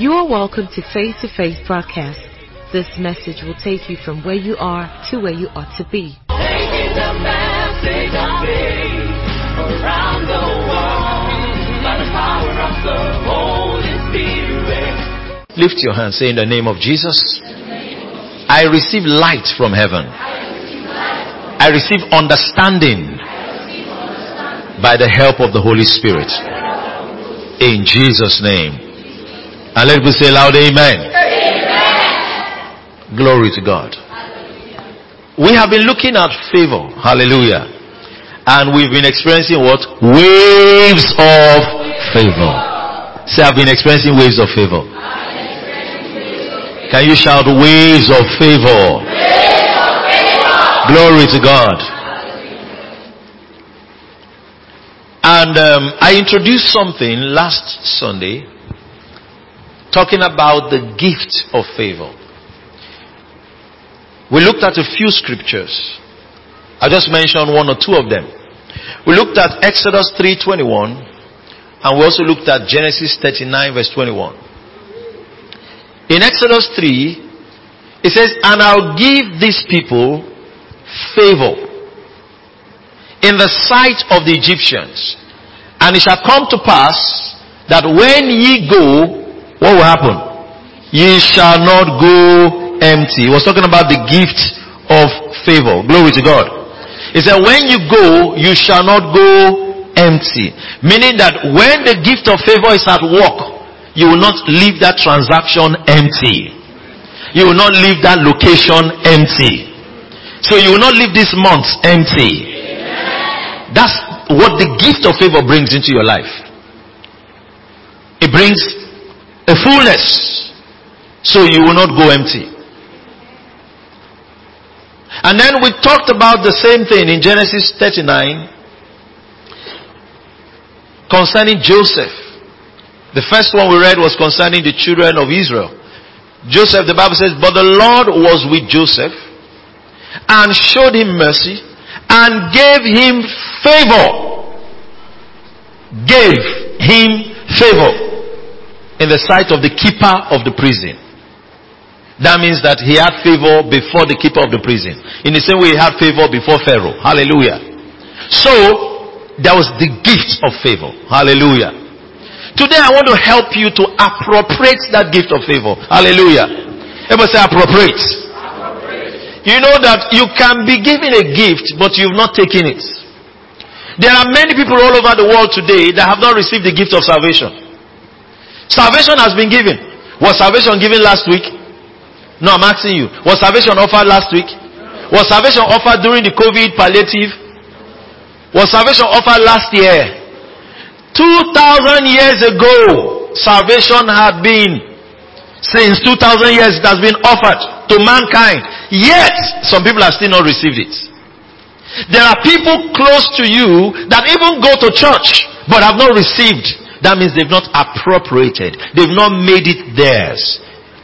You are welcome to Face to Face broadcast. This message will take you from where you are to where you ought to be. Taking the message of faith around the world by the power of the Holy Spirit. Lift your hand, say in the name of Jesus. I receive light from heaven. I receive understanding by the help of the Holy Spirit. In Jesus' name. And let me say loud, Amen. Glory to God. We have been looking at favor. Hallelujah. And we've been experiencing what? Waves of favor. Say, I've been experiencing waves of favor. Can you shout waves of favor? Glory to God. And um, I introduced something last Sunday talking about the gift of favor. We looked at a few scriptures. I just mentioned one or two of them. We looked at Exodus 3:21 and we also looked at Genesis 39 verse 21. In Exodus 3, it says, And I'll give these people favor in the sight of the Egyptians. And it shall come to pass that when ye go, what will happen? Ye shall not go empty. He was talking about the gift of favor. Glory to God. He said, when you go, you shall not go empty. Meaning that when the gift of favor is at work, you will not leave that transaction empty. You will not leave that location empty. So you will not leave this month empty. That's what the gift of favor brings into your life. It brings a fullness. So you will not go empty. And then we talked about the same thing in Genesis 39 concerning Joseph. The first one we read was concerning the children of Israel. Joseph, the Bible says, but the Lord was with Joseph and showed him mercy and gave him favor. Gave him favor in the sight of the keeper of the prison. That means that he had favor before the keeper of the prison. In the same way he had favor before Pharaoh. Hallelujah. So, there was the gift of favor. Hallelujah. Today I want to help you to appropriate that gift of favor. Hallelujah. Everybody say appropriate. You know that you can be given a gift, but you've not taken it. There are many people all over the world today that have not received the gift of salvation. Salvation has been given. Was salvation given last week? No, I'm asking you. Was salvation offered last week? Was salvation offered during the COVID palliative? Was salvation offered last year? 2000 years ago, salvation had been, since 2000 years it has been offered to mankind. Yet, some people have still not received it. There are people close to you that even go to church, but have not received. That means they've not appropriated. They've not made it theirs.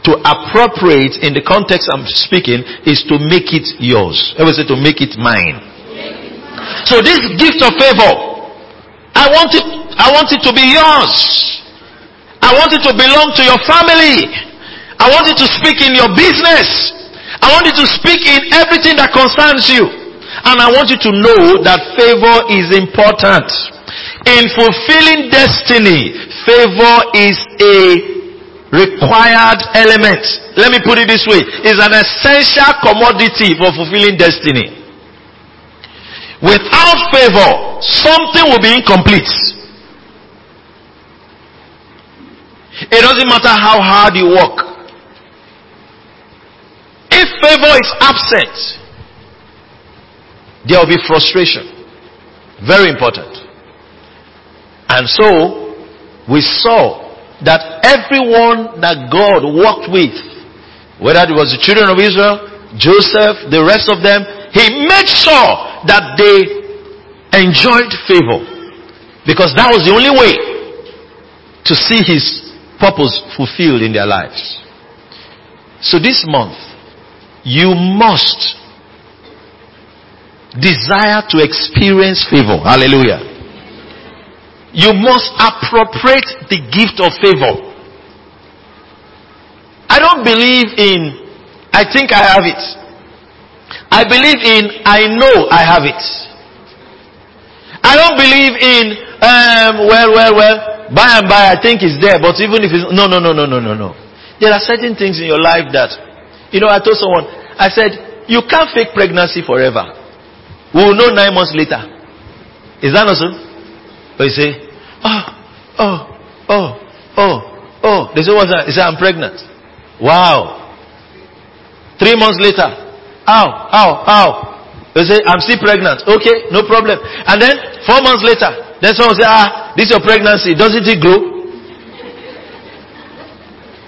To appropriate in the context I'm speaking is to make it yours. Would say to make it mine. So this gift of favor, I want it, I want it to be yours. I want it to belong to your family. I want you to speak in your business. I want you to speak in everything that concerns you. And I want you to know that favor is important. In fulfilling destiny, favor is a required element. Let me put it this way. It's an essential commodity for fulfilling destiny. Without favor, something will be incomplete. It doesn't matter how hard you work. Favor is absent, there will be frustration. Very important. And so, we saw that everyone that God worked with, whether it was the children of Israel, Joseph, the rest of them, he made sure that they enjoyed favor. Because that was the only way to see his purpose fulfilled in their lives. So this month, you must desire to experience favor. Hallelujah. You must appropriate the gift of favor. I don't believe in, I think I have it. I believe in, I know I have it. I don't believe in, um, well, well, well, by and by I think it's there, but even if it's, no, no, no, no, no, no, no. There are certain things in your life that, you know, I told someone, I said, you can't fake pregnancy forever. We will know nine months later. Is that not so? But you say, oh, oh, oh, oh, oh. They say, what's that? He said, I'm pregnant. Wow. Three months later, ow, ow, ow. They say, I'm still pregnant. Okay, no problem. And then four months later, then someone say, ah, this is your pregnancy. Doesn't it grow?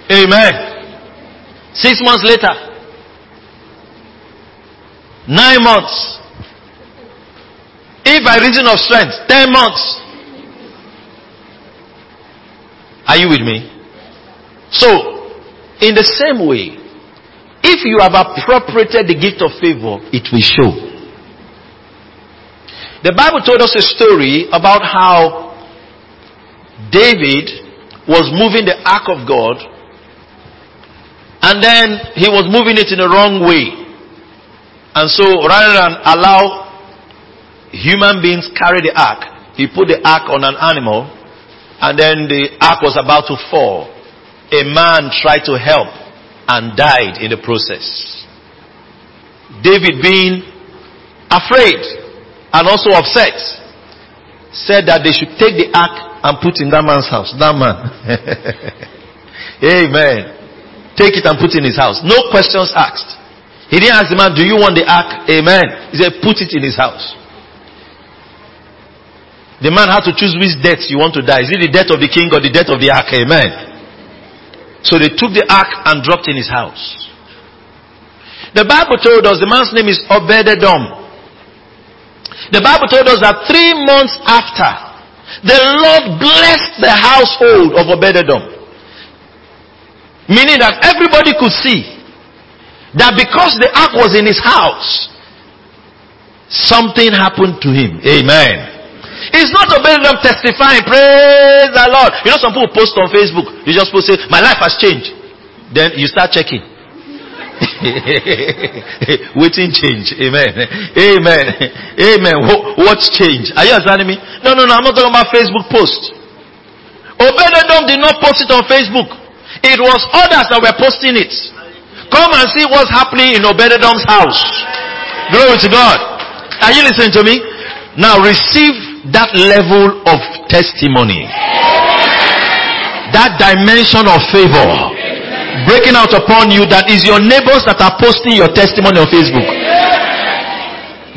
Amen. Six months later, nine months. If by reason of strength, ten months. Are you with me? So, in the same way, if you have appropriated the gift of favor, it will show. The Bible told us a story about how David was moving the ark of God and then he was moving it in the wrong way. And so rather than allow human beings carry the ark, he put the ark on an animal and then the ark was about to fall a man tried to help and died in the process. David being afraid and also upset said that they should take the ark and put in that man's house. That man. Amen. Take it and put it in his house. No questions asked. He didn't ask the man, do you want the ark? Amen. He said, put it in his house. The man had to choose which death you want to die. Is it the death of the king or the death of the ark? Amen. So they took the ark and dropped in his house. The Bible told us the man's name is Obed-Edom. The Bible told us that three months after, the Lord blessed the household of Obed-Edom. Meaning that everybody could see that because the ark was in his house, something happened to him. Amen. It's not Obed-Edom testifying, praise the Lord. You know, some people post on Facebook. You just post, say, my life has changed. Then you start checking. Waiting change. Amen. Amen. Amen. What's change? Are you understanding me? No, no, no. I'm not talking about Facebook post. Obed-Edom did not post it on Facebook. It was others that were posting it. Come and see what's happening in Obed-Edom's house. Glory to God. Are you listening to me? Now receive that level of testimony, that dimension of favor breaking out upon you that is your neighbors that are posting your testimony on Facebook.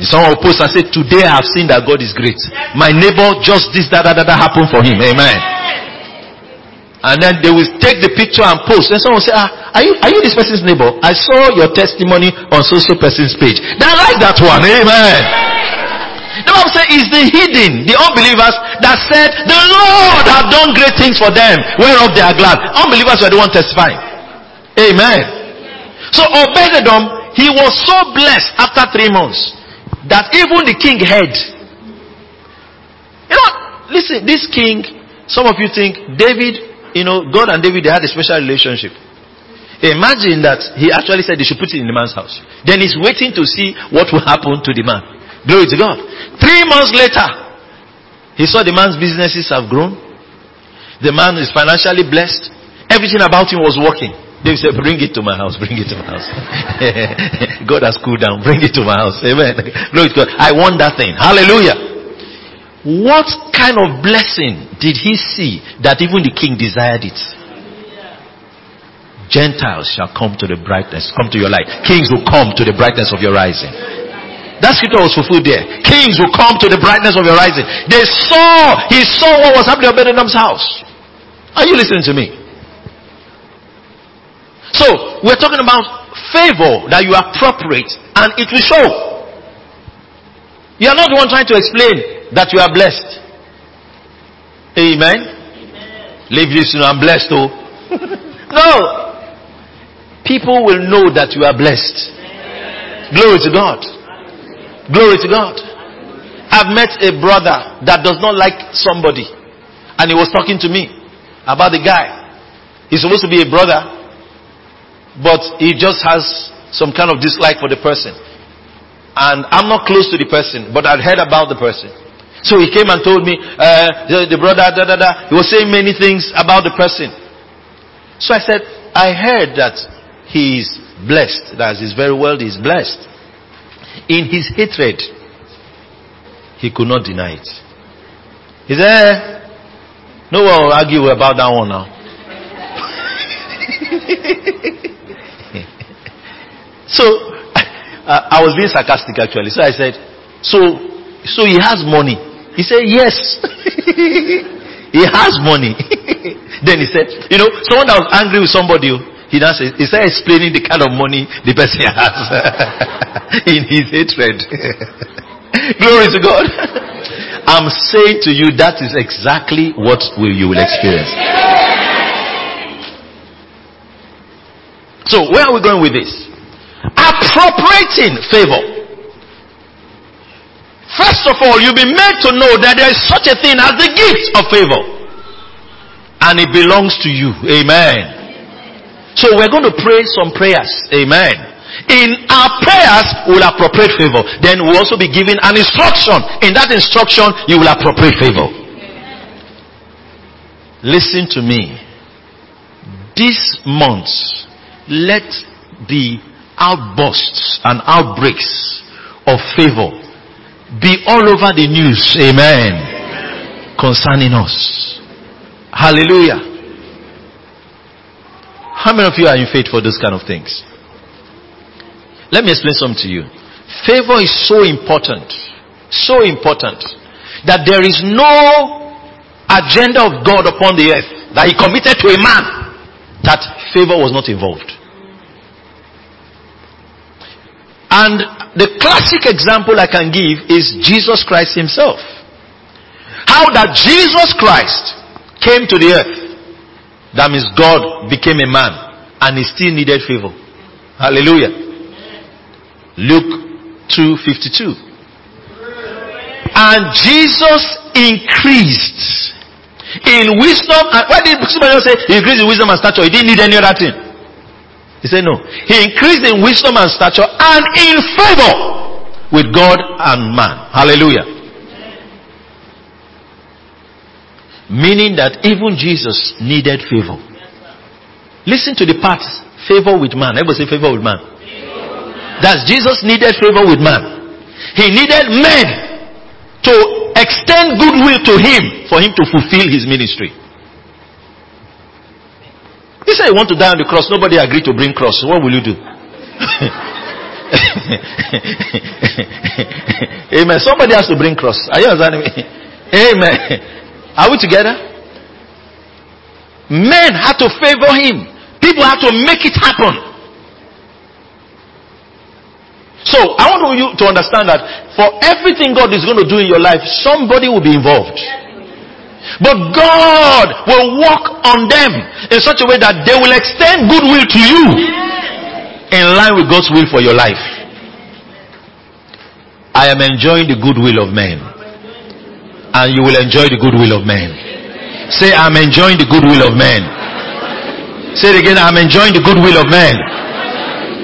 Someone will post and say, Today I have seen that God is great. My neighbor, just this, that, that, that happened for him. Amen. And then they will take the picture and post. And someone will say, ah, are you, are you this person's neighbor? I saw your testimony on social person's page. They like that one. Amen. The Bible says it's the hidden, the unbelievers that said, the Lord have done great things for them, whereof they are glad. Unbelievers were the one testifying. Amen. So Obed-Edom, he was so blessed after three months that even the king heard. You know, listen, this king, some of you think David, you know, God and David, they had a special relationship. Imagine that he actually said they should put it in the man's house. Then he's waiting to see what will happen to the man. Glory to God. Three months later, he saw the man's businesses have grown. The man is financially blessed. Everything about him was working. David said, Bring it to my house, bring it to my house. God has cooled down, bring it to my house. Amen. Glory to God. I want that thing. Hallelujah. What kind of blessing did he see that even the king desired it? Gentiles shall come to the brightness, come to your light. Kings will come to the brightness of your rising. That scripture was fulfilled there. Kings will come to the brightness of your rising. They saw, he saw what was happening at Obed-Edom's house. Are you listening to me? So, we're talking about favor that you appropriate and it will show. You are not the one trying to explain that you are blessed. Amen. Amen. Leave this, you know, I'm blessed, oh. no. People will know that you are blessed. Amen. Glory to God. Glory to God. I've met a brother that does not like somebody. And he was talking to me about the guy. He's supposed to be a brother, but he just has some kind of dislike for the person. And I'm not close to the person, but I'd heard about the person. So he came and told me, uh, the, the brother, da, da, da, he was saying many things about the person. So I said, I heard that he is blessed, that his very world is blessed. In his hatred, he could not deny it. He said, eh, no one will argue about that one now. so, I, I was being sarcastic actually. So I said, so, so he has money. He said, yes. he has money. then he said, you know, someone that was angry with somebody, he now said, he started explaining the kind of money the person has in his hatred. Glory to God. I'm saying to you that is exactly what you will experience. So where are we going with this? Appropriating favor. First of all, you'll be made to know that there is such a thing as the gift of favor. And it belongs to you. Amen. So we're going to pray some prayers. Amen. In our prayers, we'll appropriate favor. Then we'll also be given an instruction. In that instruction, you will appropriate favor. Listen to me. This month, let the outbursts and outbreaks of favor be all over the news. Amen. Concerning us. Hallelujah. How many of you are in faith for those kind of things? Let me explain something to you. Favor is so important, so important, that there is no agenda of God upon the earth that He committed to a man that favor was not involved. And the classic example I can give is Jesus Christ Himself. How that Jesus Christ came to the earth. That means God became a man and He still needed favor. Hallelujah. Luke 2:52. And Jesus increased in wisdom. And why did somebody say he increased in wisdom and stature? He didn't need any other thing. He said no. He increased in wisdom and stature and in favor with God and man. Hallelujah. Meaning that even Jesus needed favor. Listen to the parts. Favor with man. Everybody say favor with man. That Jesus needed favor with man. He needed men to extend goodwill to him for him to fulfill his ministry. He said he want to die on the cross. Nobody agreed to bring cross. What will you do? Amen. Somebody has to bring cross. Are you understanding me? Amen. Are we together? Men had to favor him. People had to make it happen. So I want you to understand that for everything God is going to do in your life, somebody will be involved. But God will work on them in such a way that they will extend goodwill to you in line with God's will for your life. I am enjoying the goodwill of men. And you will enjoy the goodwill of men. Say, I'm enjoying the goodwill of men. Say it again, I'm enjoying the goodwill of men.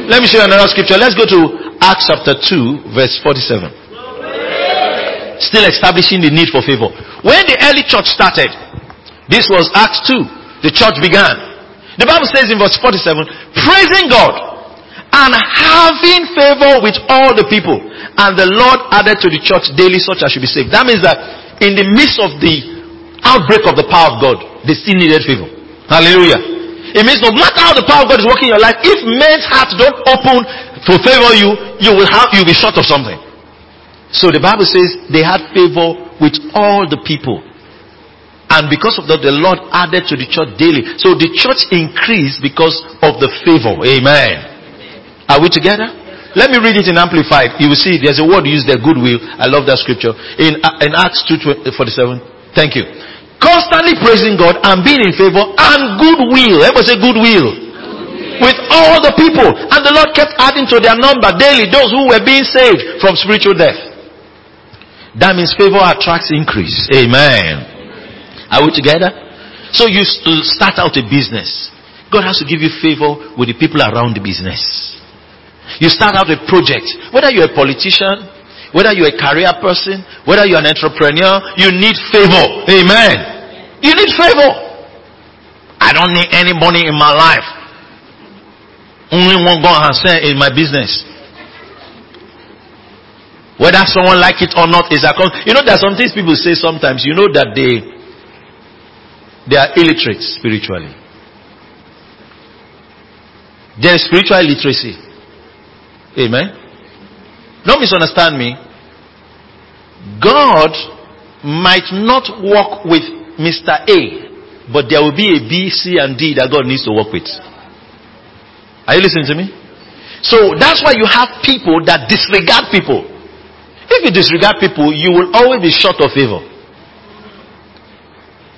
Let me show you another scripture. Let's go to Acts chapter 2, verse 47. Still establishing the need for favor. When the early church started, this was Acts 2, the church began. The Bible says in verse 47, praising God and having favor with all the people. And the Lord added to the church daily such as should be saved. That means that in the midst of the outbreak of the power of God, they still needed favor. Hallelujah. It means no matter how the power of God is working in your life, if men's hearts don't open to favor you, you will have, you'll be short of something. So the Bible says they had favor with all the people. And because of that, the Lord added to the church daily. So the church increased because of the favor. Amen. Are we together? Let me read it in Amplified. You will see there's a word used there, goodwill. I love that scripture. In, uh, in Acts 2 uh, 47. Thank you. Constantly praising God and being in favor and goodwill. Everybody say goodwill with all the people. And the Lord kept adding to their number daily those who were being saved from spiritual death. That means favor attracts increase. Amen. Are we together? So you start out a business. God has to give you favor with the people around the business. You start out a project. Whether you're a politician, whether you're a career person, whether you're an entrepreneur, you need favor. Amen. You need favor. I don't need any money in my life. Only one God has said in my business. Whether someone like it or not is a you know there are some things people say sometimes. You know that they they are illiterate spiritually. There is spiritual literacy. Amen. Don't misunderstand me. God might not work with Mr. A, but there will be a B, C, and D that God needs to work with. Are you listening to me? So that's why you have people that disregard people. If you disregard people, you will always be short of favor.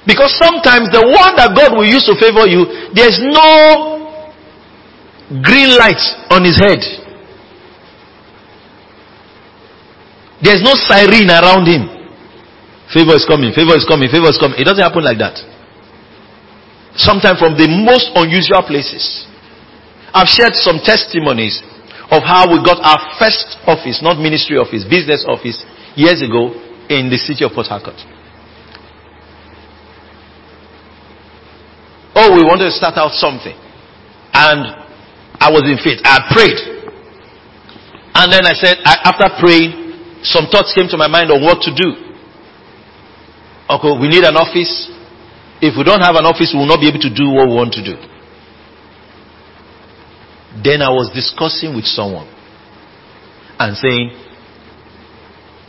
Because sometimes the one that God will use to favor you, there's no green light on his head. There's no siren around him. Favor is coming, favor is coming, favor is coming. It doesn't happen like that. Sometimes from the most unusual places. I've shared some testimonies of how we got our first office, not ministry office, business office, years ago in the city of Port Harcourt. Oh, we wanted to start out something. And I was in faith. I prayed. And then I said, I, after praying, some thoughts came to my mind on what to do. Okay, we need an office. If we don't have an office, we will not be able to do what we want to do. Then I was discussing with someone and saying,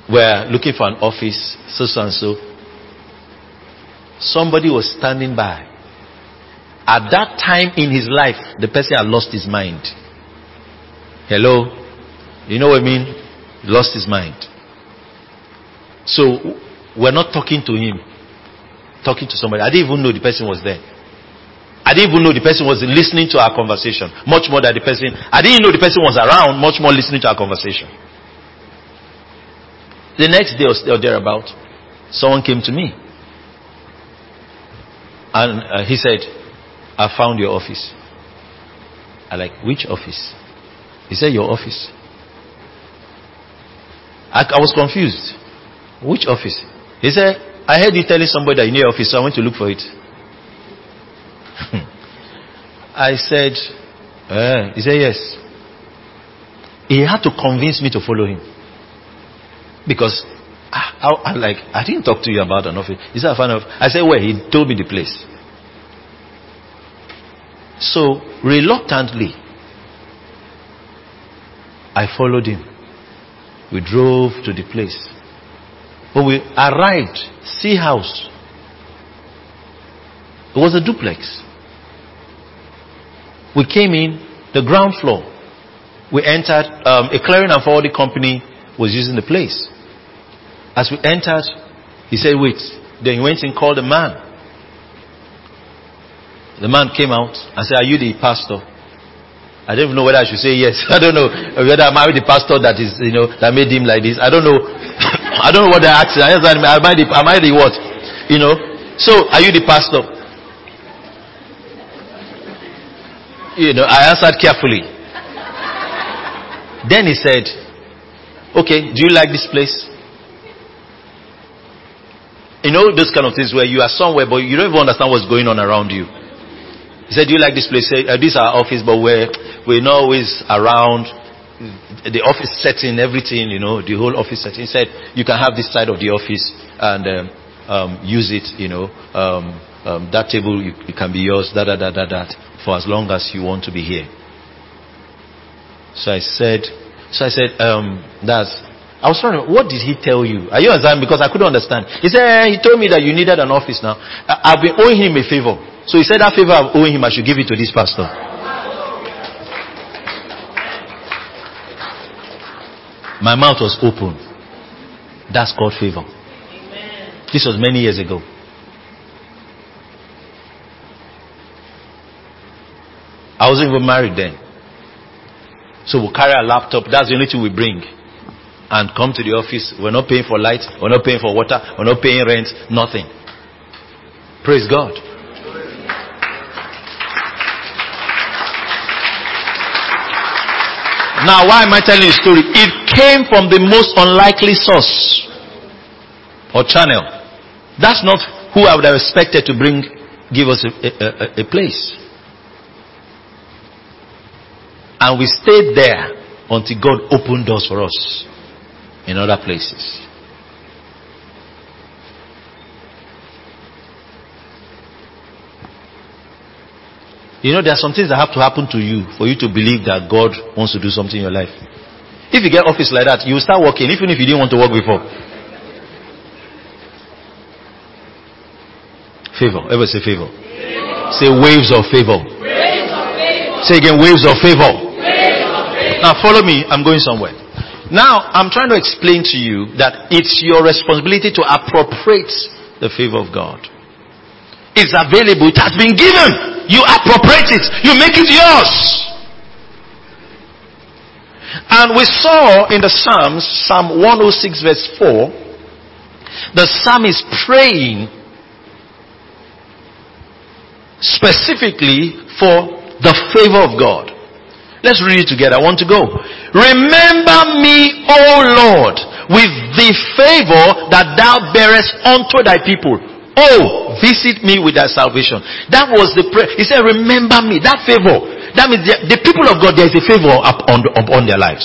We're looking for an office, so, so and so. Somebody was standing by at that time in his life, the person had lost his mind. Hello? You know what I mean? Lost his mind. So, we're not talking to him. Talking to somebody. I didn't even know the person was there. I didn't even know the person was listening to our conversation. Much more than the person. I didn't know the person was around, much more listening to our conversation. The next day or thereabout, someone came to me. And uh, he said, I found your office. I like, which office? He said, your office. I, I was confused. Which office? He said, I heard you telling somebody that you need office, so I went to look for it. I said, eh. he said, yes. He had to convince me to follow him. Because I, I, I like, I didn't talk to you about an office. He said, I found I said, Well, He told me the place. So, reluctantly, I followed him. We drove to the place. When we arrived, see house. It was a duplex. We came in, the ground floor. We entered, um, a clearing and forwarding company was using the place. As we entered, he said, wait. Then he went and called a man. The man came out and said, Are you the pastor? I don't even know whether I should say yes. I don't know whether I married the pastor that is, you know, that made him like this. I don't know. I don't know what they're asking. Am I am I the what? You know. So, are you the pastor? You know, I answered carefully. Then he said, Okay, do you like this place? You know, those kind of things where you are somewhere, but you don't even understand what's going on around you. He said, Do you like this place? Uh, this is our office, but we're, we're not always around. The office setting, everything, you know, the whole office setting. He said, You can have this side of the office and um, um, use it, you know. Um, um that table you, it can be yours, that, that, that, that, that, for as long as you want to be here. So I said, so I said, um, that's, I was wondering, what did he tell you? Are you understanding? Because I couldn't understand. He said, eh, he told me that you needed an office now. I, I've been owing him a favor. So he said that favor I'm owing him, I should give it to this pastor. My mouth was open. That's called favor. This was many years ago. I wasn't even married then. So we'll carry a laptop. That's the only thing we bring. And come to the office. We're not paying for light. We're not paying for water. We're not paying rent. Nothing. Praise God. Now, why am I telling you a story? It came from the most unlikely source or channel. That's not who I would have expected to bring, give us a, a, a place. And we stayed there until God opened doors for us in other places. You know, there are some things that have to happen to you for you to believe that God wants to do something in your life. If you get office like that, you will start working even if you didn't want to work before. Favor. Ever say favor? favor. Say waves of favor. Waves of favor. Say again, waves of favor. Now follow me, I'm going somewhere. Now, I'm trying to explain to you that it's your responsibility to appropriate the favor of God. It's available, it has been given. You appropriate it, you make it yours. And we saw in the Psalms, Psalm 106 verse 4, the psalmist praying specifically for the favor of God. Let's read it together. I want to go. Remember me, O Lord, with the favor that thou bearest unto thy people. Oh, visit me with thy salvation. That was the prayer. He said, remember me. That favor. That means the, the people of God, there is a favor upon, their lives.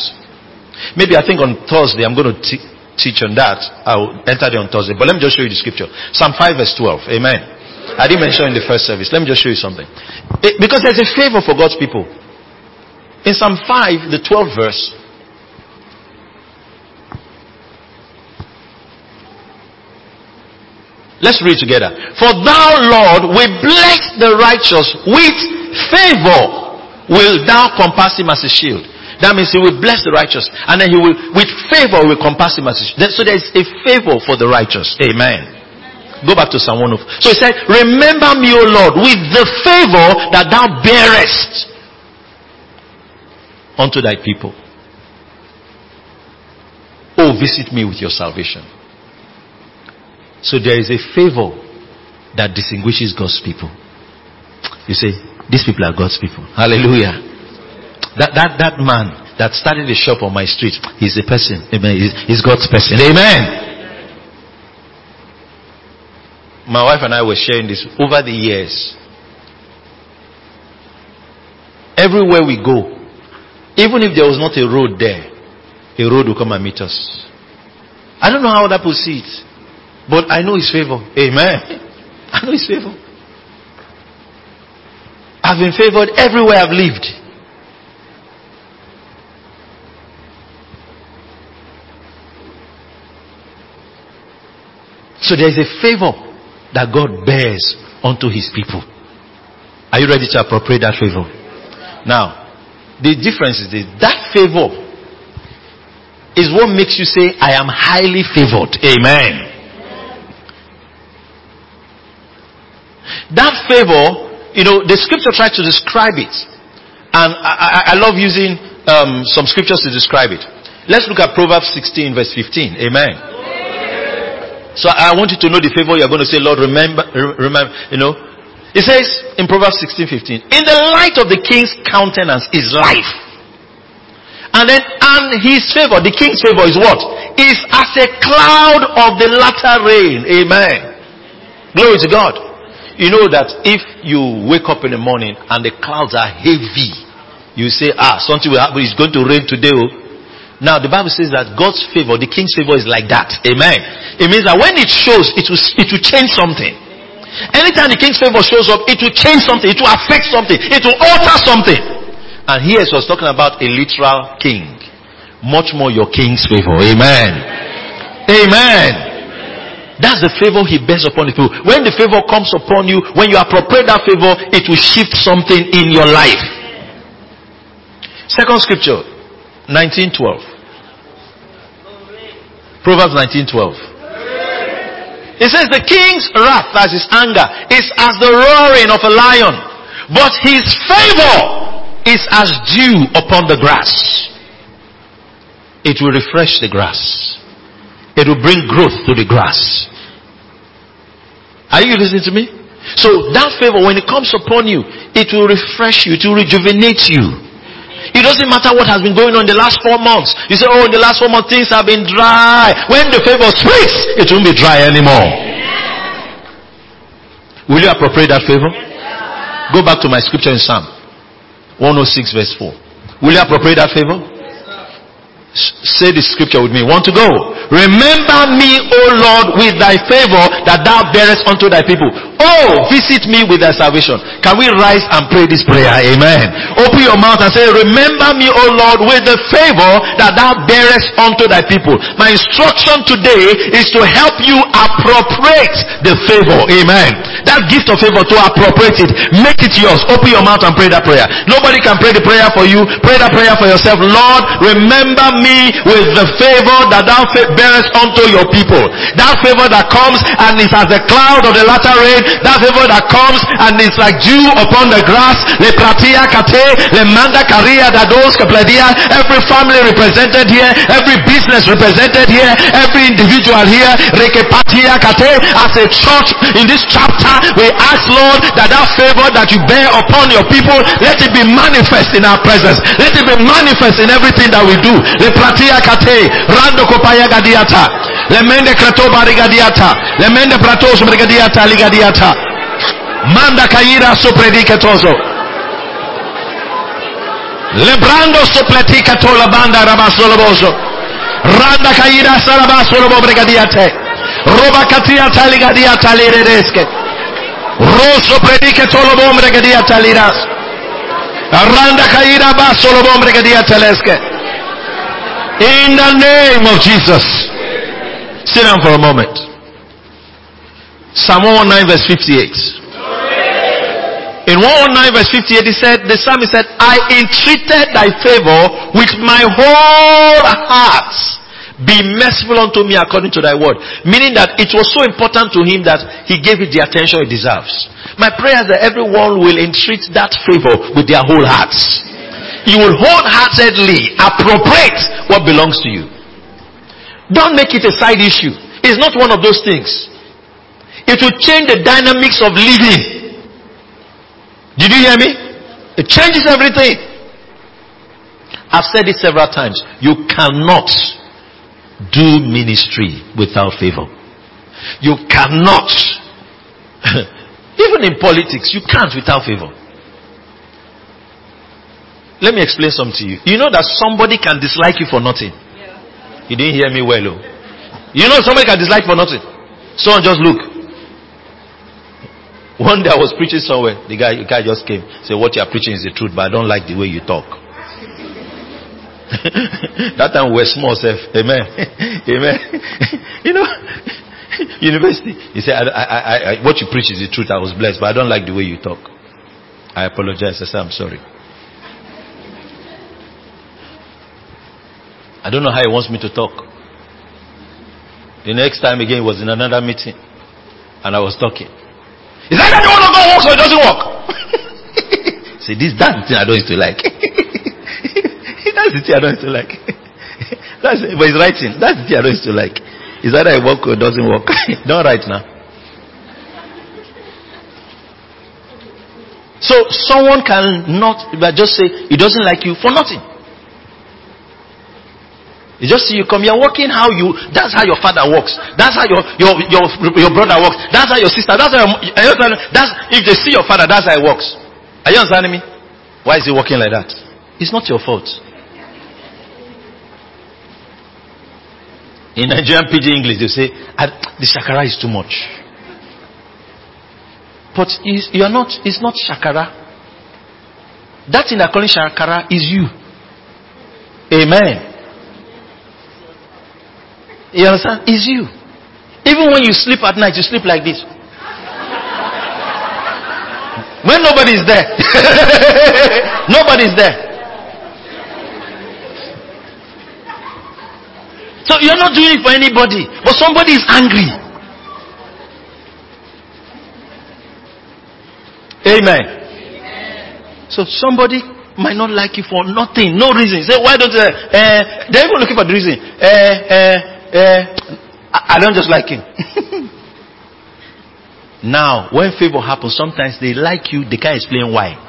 Maybe I think on Thursday I'm going to t- teach on that. I'll enter there on Thursday. But let me just show you the scripture. Psalm 5 verse 12. Amen. I didn't mention in the first service. Let me just show you something. It, because there's a favor for God's people. In Psalm 5, the 12th verse, Let's read together. For thou, Lord, will bless the righteous with favor. Will thou compass him as a shield? That means he will bless the righteous. And then he will, with favor, will compass him as a shield. So there is a favor for the righteous. Amen. Go back to Psalm 1 So he said, Remember me, O Lord, with the favor that thou bearest unto thy people. Oh, visit me with your salvation. So there is a favor that distinguishes God's people. You say, these people are God's people. Hallelujah. That, that, that man that started a shop on my street, he's a person. Amen. He's, he's God's person. Amen. My wife and I were sharing this over the years. Everywhere we go, even if there was not a road there, a road will come and meet us. I don't know how that it, but I know His favor. Amen. I know His favor. I've been favored everywhere I've lived. So there is a favor that God bears unto His people. Are you ready to appropriate that favor? Now, the difference is this. That favor is what makes you say, I am highly favored. Amen. That favor, you know, the scripture tries to describe it. And I, I, I love using um, some scriptures to describe it. Let's look at Proverbs 16 verse 15. Amen. So I want you to know the favor you're going to say, Lord, remember, remember, you know. It says in Proverbs 16, 15, in the light of the king's countenance is life. And then, and his favor, the king's favor is what? Is as a cloud of the latter rain. Amen. Glory to God. You know that if you wake up in the morning and the clouds are heavy, you say, ah, something will happen. It's going to rain today. Oh. Now the Bible says that God's favor, the king's favor is like that. Amen. It means that when it shows, it will, it will change something. Anytime the king's favor shows up, it will change something. It will affect something. It will alter something. And here it was talking about a literal king. Much more your king's favor. Amen. Amen. That's the favor he bears upon the people. When the favor comes upon you, when you appropriate that favor, it will shift something in your life. Second scripture, 1912. Proverbs 1912. It says the king's wrath, as his anger, is as the roaring of a lion. But his favor is as dew upon the grass. It will refresh the grass. It will bring growth to the grass. Are you listening to me? So that favor, when it comes upon you, it will refresh you, it will rejuvenate you. It doesn't matter what has been going on the last four months. You say, oh, in the last four months things have been dry. When the favor speaks, it won't be dry anymore. Will you appropriate that favor? Go back to my scripture in Psalm 106 verse 4. Will you appropriate that favor? Say the scripture with me. Want to go? Remember me, O Lord, with thy favor that thou bearest unto thy people. Oh, visit me with thy salvation. Can we rise and pray this prayer? Amen. Open your mouth and say, Remember me, O Lord, with the favor that thou bearest unto thy people. My instruction today is to help you appropriate the favor. Amen. That gift of favor to appropriate it. Make it yours. Open your mouth and pray that prayer. Nobody can pray the prayer for you. Pray that prayer for yourself. Lord, remember me with the favor that thou bearest unto your people. That favor that comes and is as the cloud of the latter rain. That favor that comes and is like dew upon the grass. Le pratia kate, le manda caria dados. Every family represented here, every business represented here, every individual here, rekepatia kate. As a church in this chapter, we ask Lord that that favor that you bear upon your people, let it be manifest in our presence. Let it be manifest in everything that we do. Le pratia kate, rando kopaya gadiata. Lemende kratoba rigadiata. Lemende pratos brigadiata ligadiata. Manda kaira soprediketoso. Lebrando sopletika tola banda rabasoloboso. Randa kaira sarabasolobo brigadiate. Roba katiata ligadiata liredeske. Rosso prediketolo bombre gadiata liras. Randa kaira basolobo brigadiata leske. In the name of Jesus. Sit down for a moment. Psalm 119 verse 58. In 119 verse 58 he said, the psalmist said, I entreated thy favor with my whole heart. Be merciful unto me according to thy word. Meaning that it was so important to him that he gave it the attention it deserves. My prayer is that everyone will entreat that favor with their whole hearts. You will wholeheartedly appropriate what belongs to you. Don't make it a side issue. It's not one of those things. It will change the dynamics of living. Did you hear me? It changes everything. I've said it several times. You cannot do ministry without favor. You cannot. Even in politics, you can't without favor. Let me explain something to you. You know that somebody can dislike you for nothing. You didn't hear me well, oh. You know somebody can dislike for nothing. Someone just look. One day I was preaching somewhere. The guy, the guy just came. Said, what you are preaching is the truth, but I don't like the way you talk. that time we were small self. Amen. Amen. you know, university. He said, I, I, I, what you preach is the truth. I was blessed, but I don't like the way you talk. I apologize. I said, I'm sorry. I don't know how he wants me to talk. The next time again, was in another meeting. And I was talking. He said, I don't want to go work, so it doesn't work. See, this, the thing I don't used to like. that's the thing I don't used to like. that's, but he's writing. That's the thing I don't used to like. Is either it work or it doesn't work. don't write now. So someone can not just say he doesn't like you for nothing. Just see you come, you're working how you, that's how your father works. That's how your, your, your, your brother works. That's how your sister, that's how your, that's, if they see your father, that's how it works. Are you understanding me? Why is he working like that? It's not your fault. In Nigerian PG English, they say, ah, the shakara is too much. But you're not, it's not shakara. That thing they're calling shakara is you. Amen. You understand? It's you. Even when you sleep at night, you sleep like this. When nobody is there. nobody is there. So you're not doing it for anybody, but somebody is angry. Amen. So somebody might not like you for nothing, no reason. Say, why don't you? Uh, they're even looking for the reason. Uh, Eh, I, I don't just like him. now, when favor happens, sometimes they like you, they can't explain why.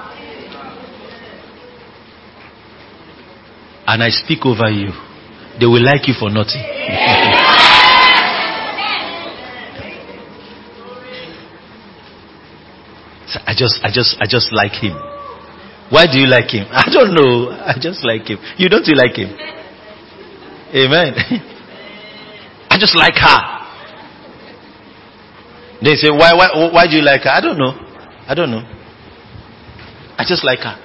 And I speak over you. They will like you for nothing. So I just, I just, I just like him. Why do you like him? I don't know. I just like him. You don't you like him? Amen. I just like her. They say, why, why, why do you like her? I don't know. I don't know. I just like her.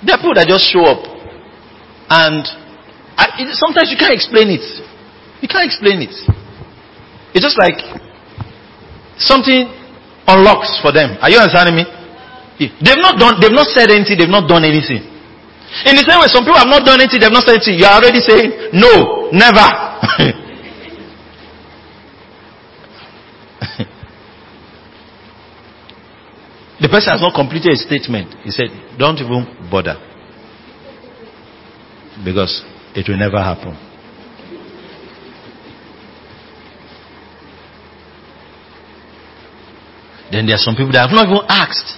There are people that just show up. And I, it, sometimes you can't explain it. You can't explain it. It's just like something unlocks for them. Are you understanding me? They've not done, they've not said anything, they've not done anything. In the same way, some people have not done anything, they've not said anything. You are already saying, no, never. the person has not completed a statement. He said, don't even bother. Because it will never happen. Then there are some people that have not even asked.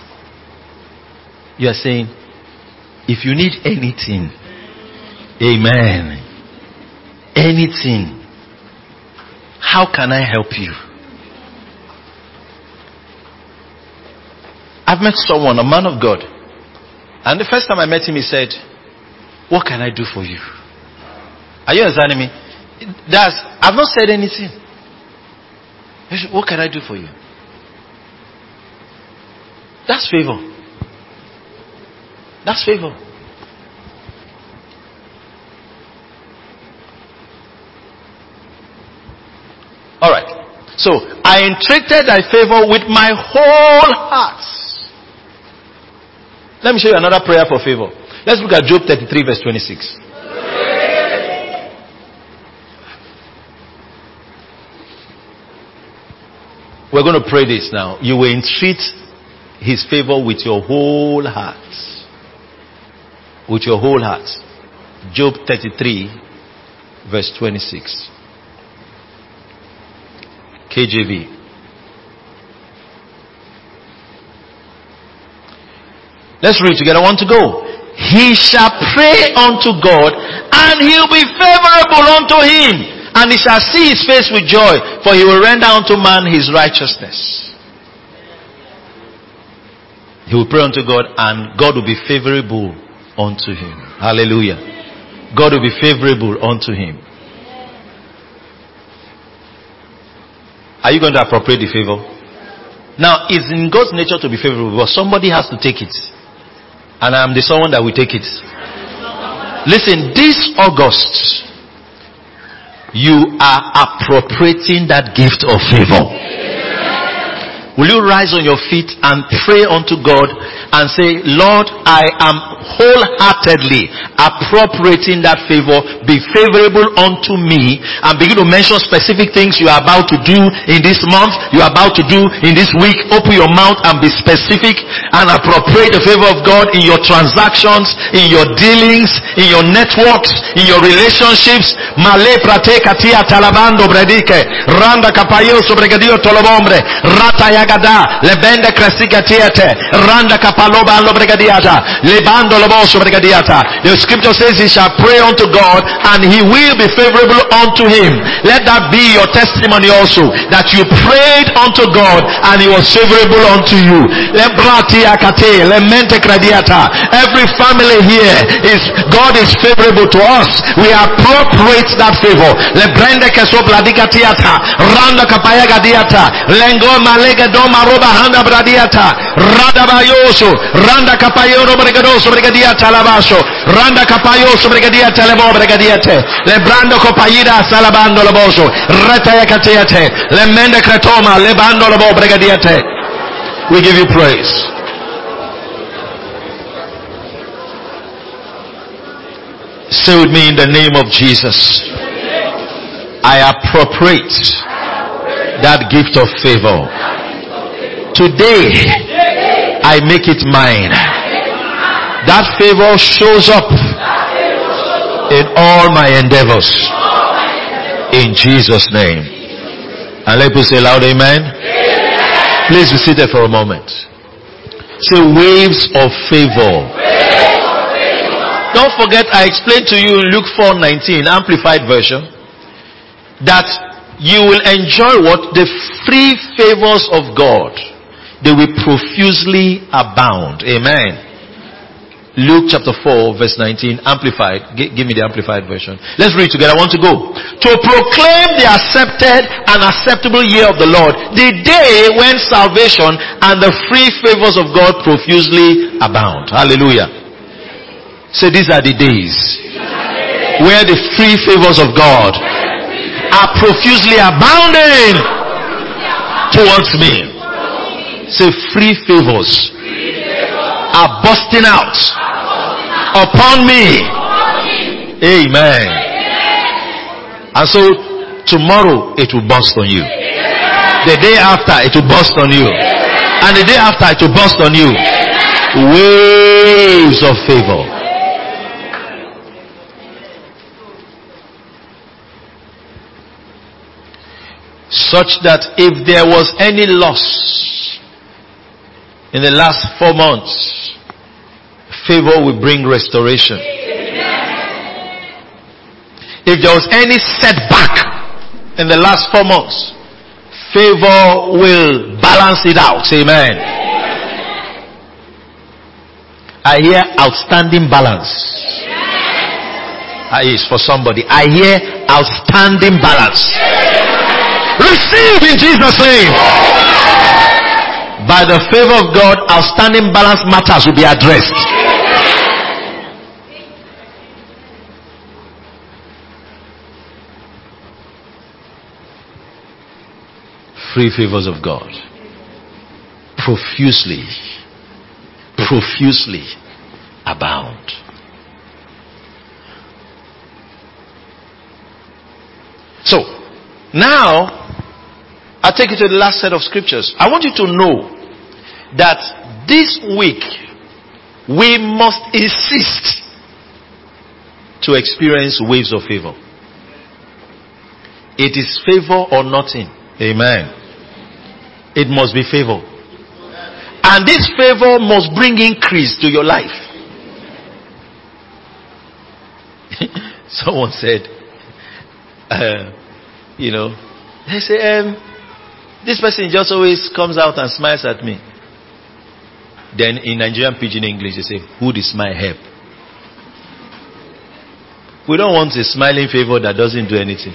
You are saying, if you need anything, amen, anything, how can I help you? I've met someone, a man of God, and the first time I met him, he said, What can I do for you? Are you understanding me? That's, I've not said anything. What can I do for you? That's favor. That's favor. All right. So I entreated thy favor with my whole heart. Let me show you another prayer for favor. Let's look at Job 33 verse 26. We're going to pray this now. You will entreat his favor with your whole heart. With your whole heart. Job 33, verse 26. KJV. Let's read together. I want to go. He shall pray unto God and he'll be favorable unto him and he shall see his face with joy for he will render unto man his righteousness. He will pray unto God and God will be favorable unto him. Hallelujah. God will be favorable unto him. Are you going to appropriate the favor? Now, it's in God's nature to be favorable, but somebody has to take it. And I'm the someone that will take it. Listen, this August, you are appropriating that gift of favor. Will you rise on your feet and pray unto God and say, Lord, I am wholeheartedly appropriating that favor. Be favorable unto me and begin to mention specific things you are about to do in this month, you are about to do in this week. Open your mouth and be specific and appropriate the favor of God in your transactions, in your dealings, in your networks, in your relationships. Randa brigada le bende tiete randa kapaloba allo brigadiata lebando loboso brigadiata. The scripture says he shall pray unto God and he will be favorable unto him. Let that be your testimony also that you prayed unto God and he was favorable unto you. Every family here is God is favorable to us. We appropriate that favor. Le brende che sopra dicatiata randa kapaya gadiata. Lengo malega doma roba handa bradiata. Randa bayoso. Randa kapayoro bregadoso bregadiata labaso randa kapayoso bregadiata lebo bregadiate le brando kopayida salabando loboso reta yakatiate. Le mende kretoma le bando lobo bregadiate we give you praise. Say with me in the name of Jesus. I appropriate that gift of favor Today, I make it mine. That favor shows up in all my endeavors. In Jesus' name. And let people say loud amen. Please be seated for a moment. Say waves of favor. Don't forget I explained to you in Luke 4:19 amplified version that you will enjoy what the free favors of God they will profusely abound. Amen. Luke chapter 4 verse 19 amplified. G- give me the amplified version. Let's read together. I want to go. To proclaim the accepted and acceptable year of the Lord. The day when salvation and the free favors of God profusely abound. Hallelujah. So these are the days where the free favors of God are profusely abounding towards me. Say free favors are busting out upon me. Amen. And so tomorrow it will burst on you. The day after it will burst on you. And the day after it will burst on you. Waves of favor. Such that if there was any loss in the last four months, favor will bring restoration. If there was any setback in the last four months, favor will balance it out. Amen. I hear outstanding balance. Ah, yes, for somebody. I hear outstanding balance. Receive in Jesus' name. By the favor of God, outstanding balance matters will be addressed. Free favors of God. Profusely, profusely abound. So, now, I'll take you to the last set of scriptures. I want you to know that this week we must insist to experience waves of favor. It is favor or nothing. Amen. It must be favor. And this favor must bring increase to your life. Someone said, uh, you know, they say, um, this person just always comes out and smiles at me. Then in Nigerian pidgin English, they say, Who is my help? We don't want a smiling favor that doesn't do anything.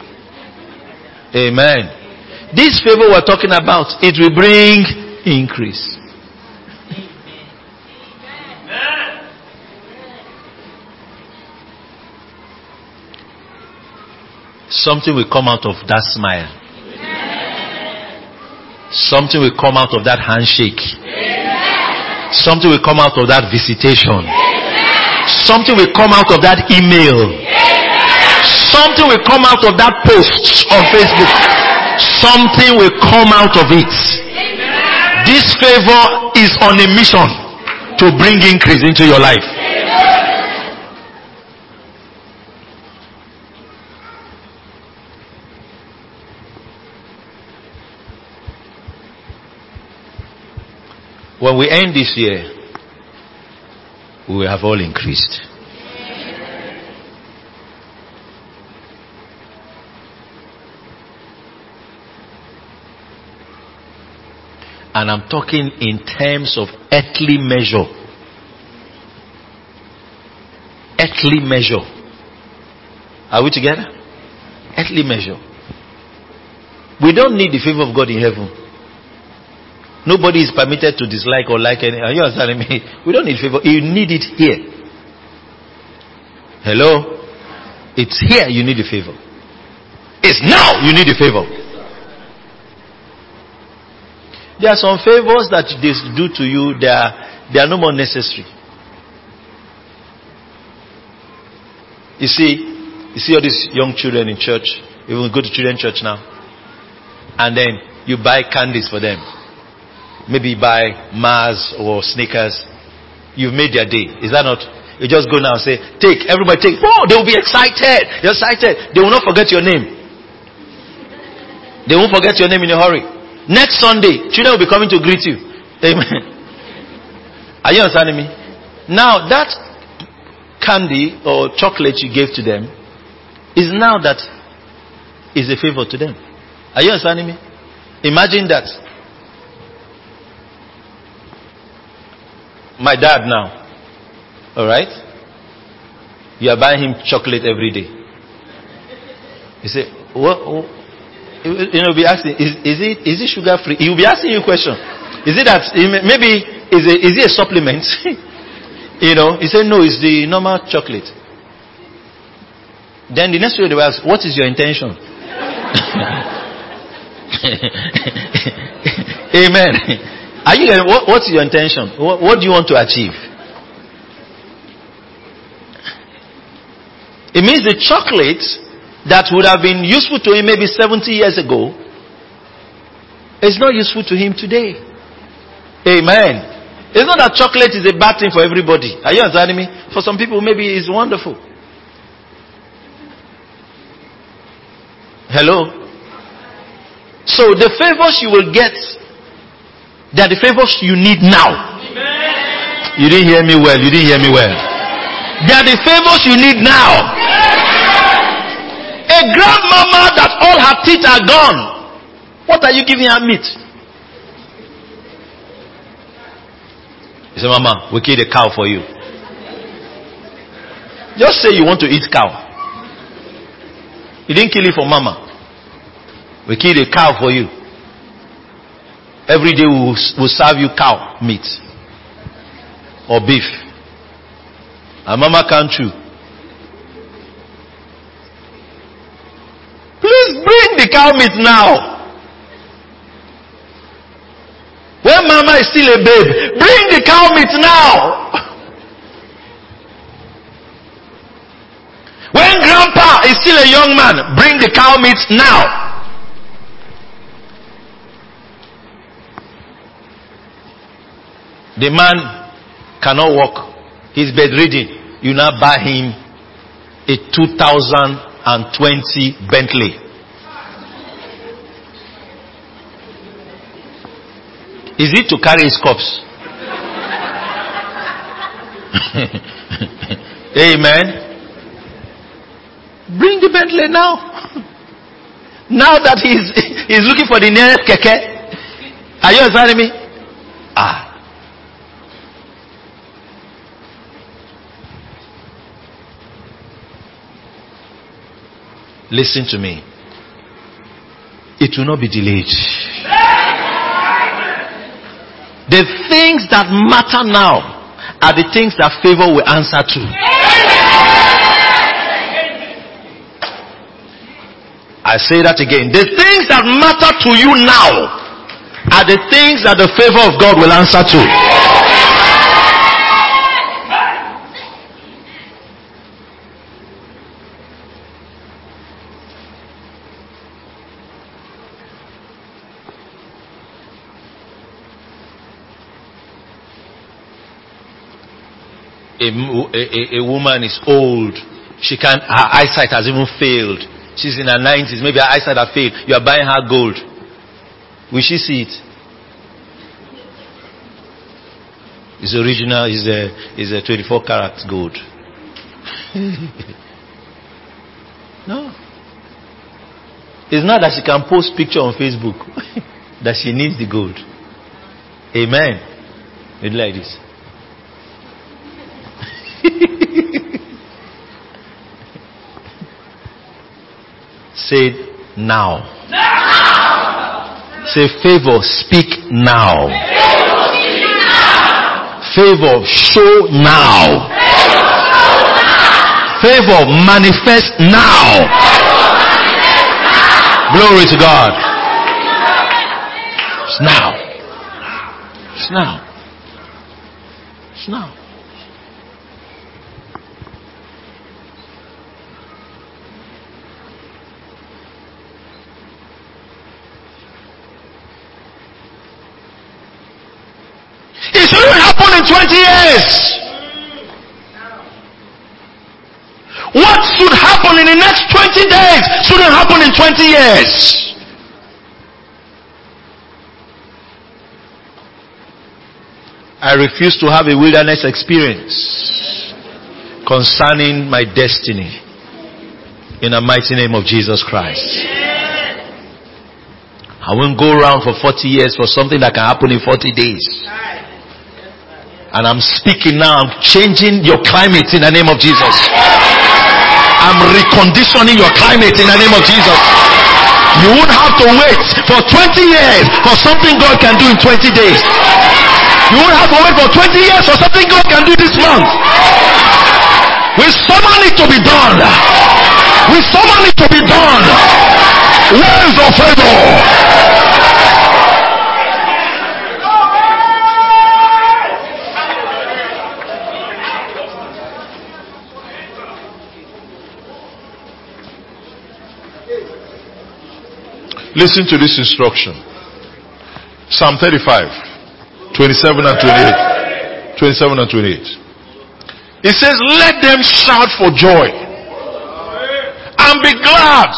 Amen. This favor we're talking about, it will bring increase. Something will come out of that smile. Something will come out of that handshake. Something will come out of that visitation. Something will come out of that email. Something will come out of that post on Facebook. Something will come out of it. This favor is on a mission to bring increase into your life. When we end this year, we have all increased. And I'm talking in terms of earthly measure. Earthly measure. Are we together? Earthly measure. We don't need the favor of God in heaven. Nobody is permitted to dislike or like any. Are you understanding me? We don't need favor. You need it here. Hello? It's here you need a favor. It's now you need a favor. There are some favors that they do to you, they are, they are no more necessary. You see, you see all these young children in church, even go to children church now, and then you buy candies for them. Maybe buy Mars or Snickers, You've made their day. Is that not? You just go now and say, take, everybody take. Oh, they will be excited. They're excited. They will not forget your name. They won't forget your name in a hurry. Next Sunday, children will be coming to greet you. Amen. Are you understanding me? Now that candy or chocolate you gave to them is now that is a favor to them. Are you understanding me? Imagine that. My dad now. Alright? You are buying him chocolate every day. You say, what? You know, be asking, is, is, it, is it sugar free? He will be asking you a question. Is it that, maybe, is it, is it a supplement? you know, he said, no, it's the normal chocolate. Then the next day they will ask, what is your intention? Amen. Are you, uh, what, what's your intention? What, what do you want to achieve? It means the chocolate that would have been useful to him maybe 70 years ago is not useful to him today. Amen. It's not that chocolate is a bad thing for everybody. Are you understanding me? For some people, maybe it's wonderful. Hello? So the favors you will get, they are the favors you need now. You didn't hear me well. You didn't hear me well. They are the favors you need now. A grandmama that all her teeth are gone. What are you giving her meat? You say, Mama, we killed a cow for you. Just say you want to eat cow. You didn't kill it for mama. We killed a cow for you. Every day we will we'll serve you cow meat or beef. And mama can't chew. Please bring the cow meat now. When mama is still a babe, bring the cow meat now. When grandpa is still a young man, bring the cow meat now. The man cannot walk. He's bedridden. You now buy him a 2020 Bentley. Is it to carry his corpse? Amen. Bring the Bentley now. now that he's, he's looking for the nearest keke. Are you understanding me? Ah. Listen to me. It will not be delayed. The things that matter now are the things that favor will answer to. I say that again. The things that matter to you now are the things that the favor of God will answer to. A, a, a, woman is old. She can't, her eyesight has even failed. She's in her 90s. Maybe her eyesight has failed. You are buying her gold. Will she see it? It's original. It's a, it's a 24 karat gold. no. It's not that she can post picture on Facebook. that she needs the gold. Amen. Maybe like this. Say now. now. Say favor, speak now. Favor, show now. Favor, manifest now. Glory to God. It's now. It's now. It's now. It shouldn't happen happen in 20 years? What should happen in the next 20 days shouldn't happen in 20 years. I refuse to have a wilderness experience concerning my destiny in the mighty name of Jesus Christ. I won't go around for 40 years for something that can happen in 40 days. And I'm speaking now, I'm changing your climate in the name of Jesus. I'm reconditioning your climate in the name of Jesus. You won't have to wait for 20 years for something God can do in 20 days. You won't have to wait for 20 years for something God can do this month. We summon it to be done. We summon it to be done. Where is the favor? Listen to this instruction. Psalm 35. 27 and 28. 27 and 28. It says, let them shout for joy and be glad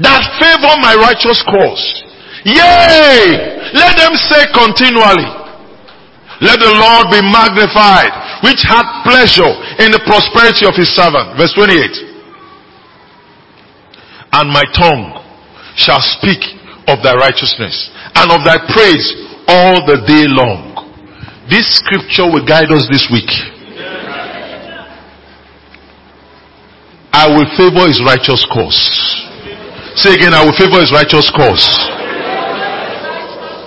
that favor my righteous cause. Yea, let them say continually, let the Lord be magnified, which hath pleasure in the prosperity of his servant. Verse 28. And my tongue shall speak of thy righteousness and of thy praise all the day long. This scripture will guide us this week. I will favor his righteous cause. Say again, I will favor his righteous cause.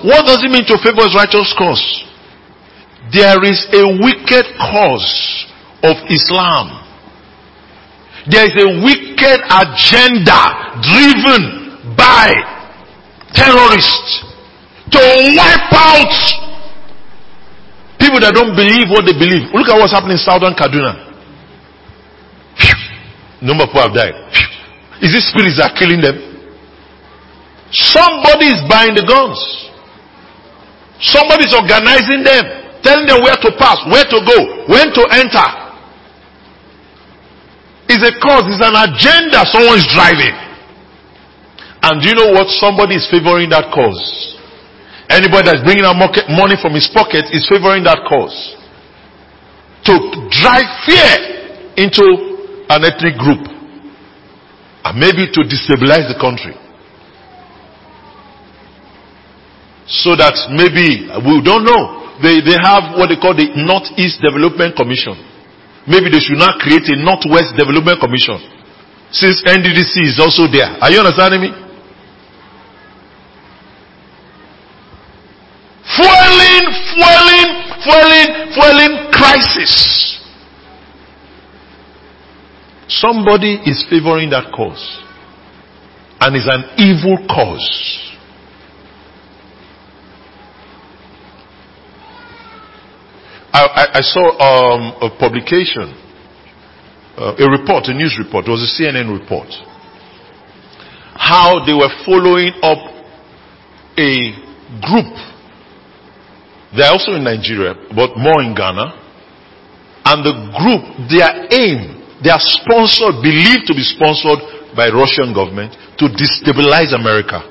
What does it mean to favor his righteous cause? There is a wicked cause of Islam. There is a wicked agenda driven by terrorists to wipe out people that don't believe what they believe. Look at what's happening in southern Kaduna. Number people have died. Is it spirits that are killing them? Somebody is buying the guns. Somebody is organizing them, telling them where to pass, where to go, when to enter. It's a cause, it's an agenda someone is driving. And do you know what? Somebody is favoring that cause. Anybody that's bringing out money from his pocket is favoring that cause. To drive fear into an ethnic group. And maybe to destabilize the country. So that maybe, we don't know. They, they have what they call the Northeast Development Commission. Maybe they should not create a Northwest Development Commission. Since NDDC is also there. Are you understanding me? Fueling, fueling, fueling, fueling crisis. Somebody is favoring that cause. And it's an evil cause. I, I, I saw um, a publication, uh, a report, a news report. It was a CNN report. How they were following up a group they're also in Nigeria, but more in Ghana. And the group, their aim, they are sponsored, believed to be sponsored by Russian government to destabilize America.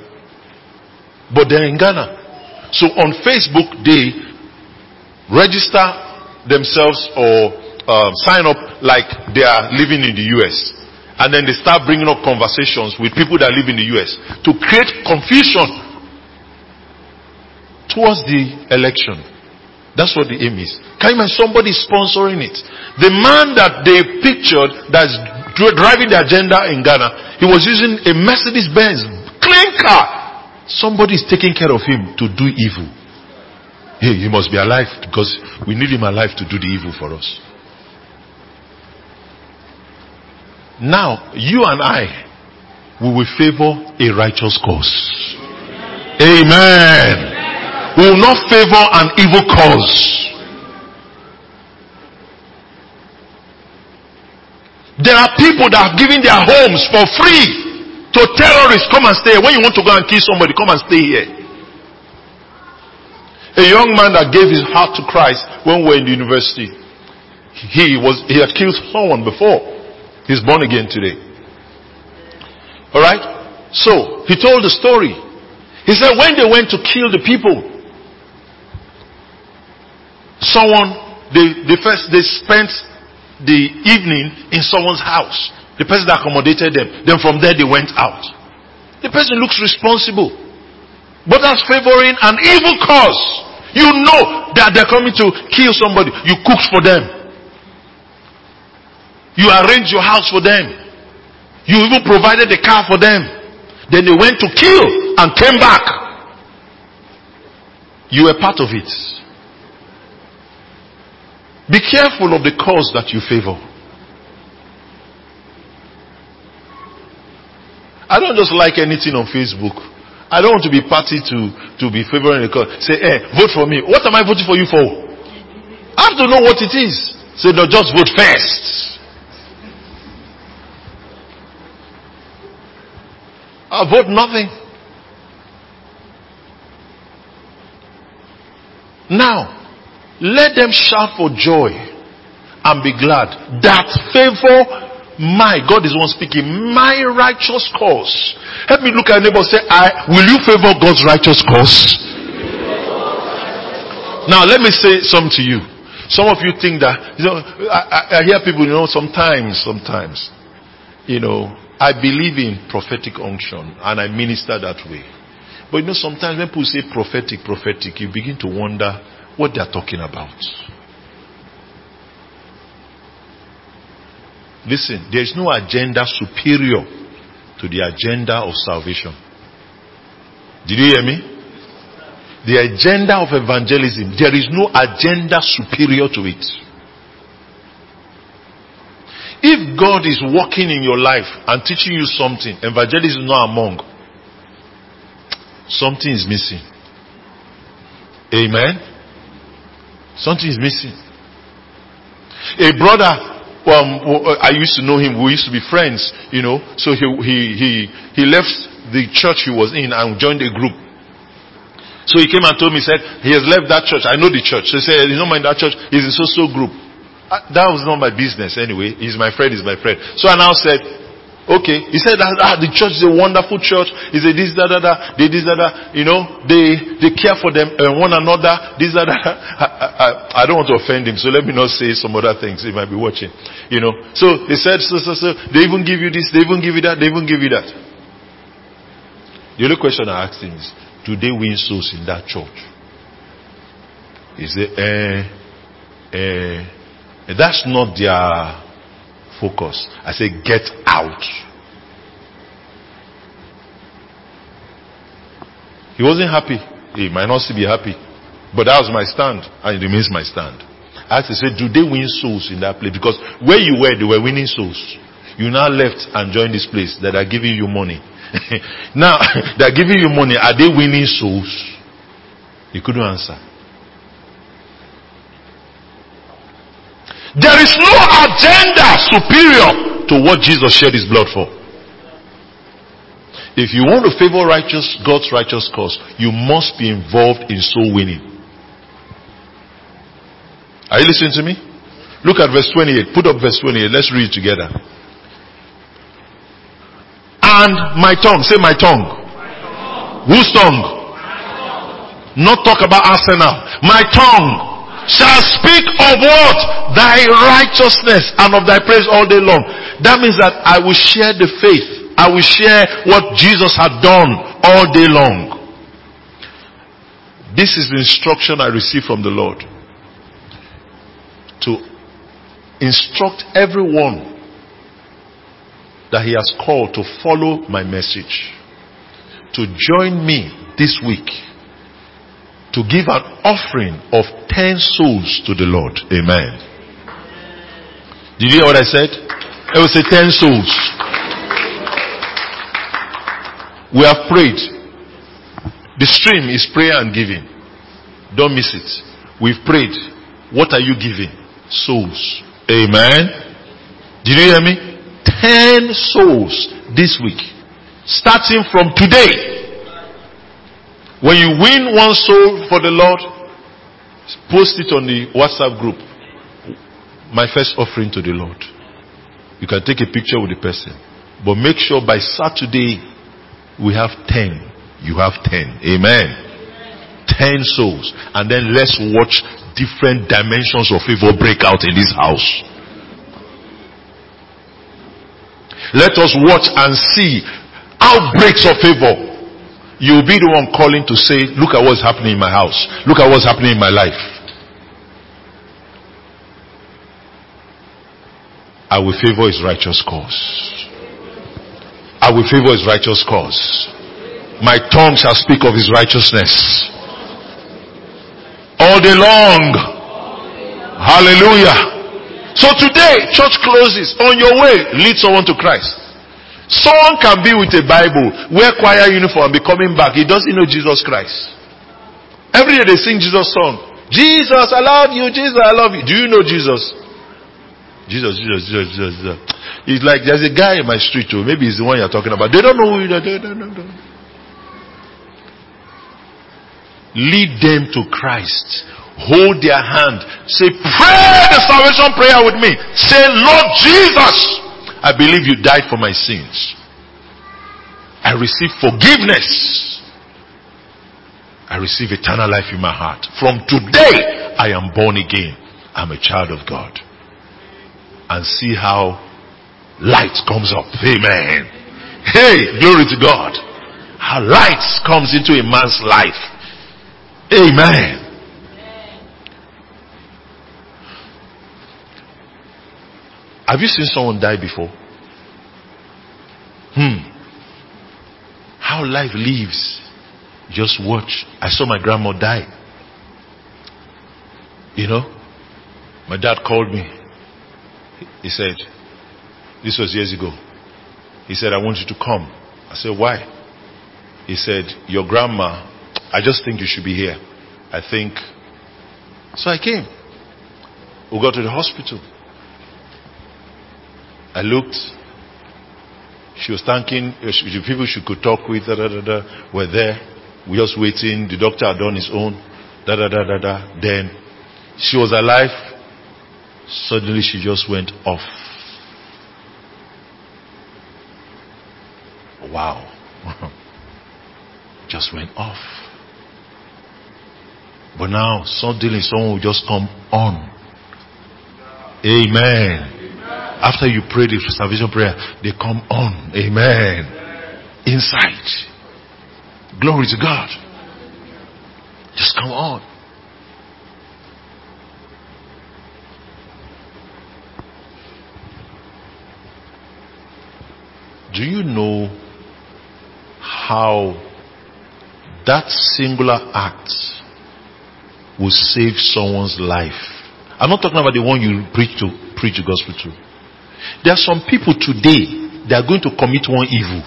But they're in Ghana. So on Facebook, they register themselves or um, sign up like they are living in the US. And then they start bringing up conversations with people that live in the US to create confusion towards the election. That's what the aim is. Can you imagine somebody sponsoring it? The man that they pictured that's driving the agenda in Ghana, he was using a Mercedes Benz, clean car. Somebody is taking care of him to do evil. Hey, he must be alive because we need him alive to do the evil for us. Now, you and I, we will favor a righteous cause. Amen will not favor an evil cause. There are people that are giving their homes for free to terrorists. Come and stay. When you want to go and kill somebody, come and stay here. A young man that gave his heart to Christ when we were in the university. He was, he had killed someone before. He's born again today. Alright? So, he told the story. He said when they went to kill the people, someone, they, they first, they spent the evening in someone's house. The person that accommodated them. Then from there they went out. The person looks responsible. But that's favoring an evil cause. You know that they're coming to kill somebody. You cooked for them. You arranged your house for them. You even provided a car for them. Then they went to kill and came back. You were part of it. Be careful of the cause that you favor. I don't just like anything on Facebook. I don't want to be party to, to be favoring the cause. Say, eh, vote for me. What am I voting for you for? I have to know what it is. Say, no, just vote first. I vote nothing. Now, let them shout for joy and be glad that favor my God is one speaking. My righteous cause. Help me look at neighbor say, I will you favor God's righteous cause? Now let me say something to you. Some of you think that you know I, I, I hear people, you know, sometimes, sometimes, you know, I believe in prophetic unction and I minister that way. But you know, sometimes when people say prophetic, prophetic, you begin to wonder what they're talking about. Listen, there is no agenda superior to the agenda of salvation. Did you hear me? The agenda of evangelism, there is no agenda superior to it. If God is working in your life and teaching you something, evangelism is not among, something is missing. Amen? Something is missing. A brother um, I used to know him. We used to be friends, you know. So he, he, he, he left the church he was in and joined a group. So he came and told me, he said, he has left that church. I know the church. So he said, he's not in that church. He's in so-so group. Uh, that was not my business anyway. He's my friend, he's my friend. So I now said, Okay. He said that ah, the church is a wonderful church. He said this, da, da, da. They, this, da, da. You know, they, they care for them, uh, one another. This, da, da. I, I, I don't want to offend him, so let me not say some other things. He might be watching. You know. So they said, so, so, so. They even give you this, they even give you that, they even give you that. The only question I asked him is, do they win souls in that church? He said, eh, eh, that's not their Focus. I say, get out. He wasn't happy. He might not still be happy. But that was my stand, and it remains my stand. I had to say, do they win souls in that place? Because where you were, they were winning souls. You now left and joined this place that are giving you money. now, they're giving you money. Are they winning souls? He couldn't answer. There is no agenda superior to what Jesus shed his blood for. If you want to favor righteous, God's righteous cause, you must be involved in soul winning. Are you listening to me? Look at verse 28. Put up verse 28. Let's read it together. And my tongue, say my tongue. Tongue. Whose tongue? tongue? Not talk about arsenal. My tongue shall speak of what? Thy righteousness and of thy praise all day long. That means that I will share the faith. I will share what Jesus had done all day long. This is the instruction I received from the Lord. To instruct everyone that He has called to follow my message. To join me this week to give an offering of 10 souls to the Lord. Amen. Did you hear what I said? It was a 10 souls. We have prayed. The stream is prayer and giving. Don't miss it. We've prayed. What are you giving? Souls. Amen. Did you hear me? 10 souls this week. Starting from today. When you win one soul for the Lord, Post it on the WhatsApp group. My first offering to the Lord. You can take a picture with the person. But make sure by Saturday we have 10. You have 10. Amen. 10 souls. And then let's watch different dimensions of favor break out in this house. Let us watch and see outbreaks of favor. You'll be the one calling to say, look at what's happening in my house. Look at what's happening in my life. I will favor his righteous cause. I will favor his righteous cause. My tongue shall speak of his righteousness. All day long. Hallelujah. So today, church closes. On your way, lead someone to Christ. Someone can be with a Bible, wear choir uniform, be coming back. He doesn't know Jesus Christ. Every day they sing Jesus song. Jesus, I love you. Jesus, I love you. Do you know Jesus? Jesus, Jesus, Jesus, Jesus. It's like there's a guy in my street too. Maybe he's the one you're talking about. They don't know who you are. Don't know. Lead them to Christ. Hold their hand. Say, pray the salvation prayer with me. Say, Lord Jesus, I believe you died for my sins. I receive forgiveness. I receive eternal life in my heart. From today, I am born again. I'm a child of God. And see how light comes up. Amen. Hey, glory to God. How light comes into a man's life. Amen. Have you seen someone die before? Hmm. How life lives. Just watch. I saw my grandma die. You know? My dad called me. He said, this was years ago. He said, I want you to come. I said, why? He said, your grandma, I just think you should be here. I think. So I came. We got to the hospital. I looked. She was thanking uh, the people she could talk with. Da, da, da, da, were there. We just waiting. The doctor had done his own. Da da da da da. Then she was alive. Suddenly she just went off. Wow. just went off. But now suddenly someone will just come on. Amen. After you pray the salvation prayer, they come on. Amen. Inside. Glory to God. Just come on. Do you know how that singular act will save someone's life? I'm not talking about the one you preach to preach the gospel to. There are some people today they are going to commit one evil.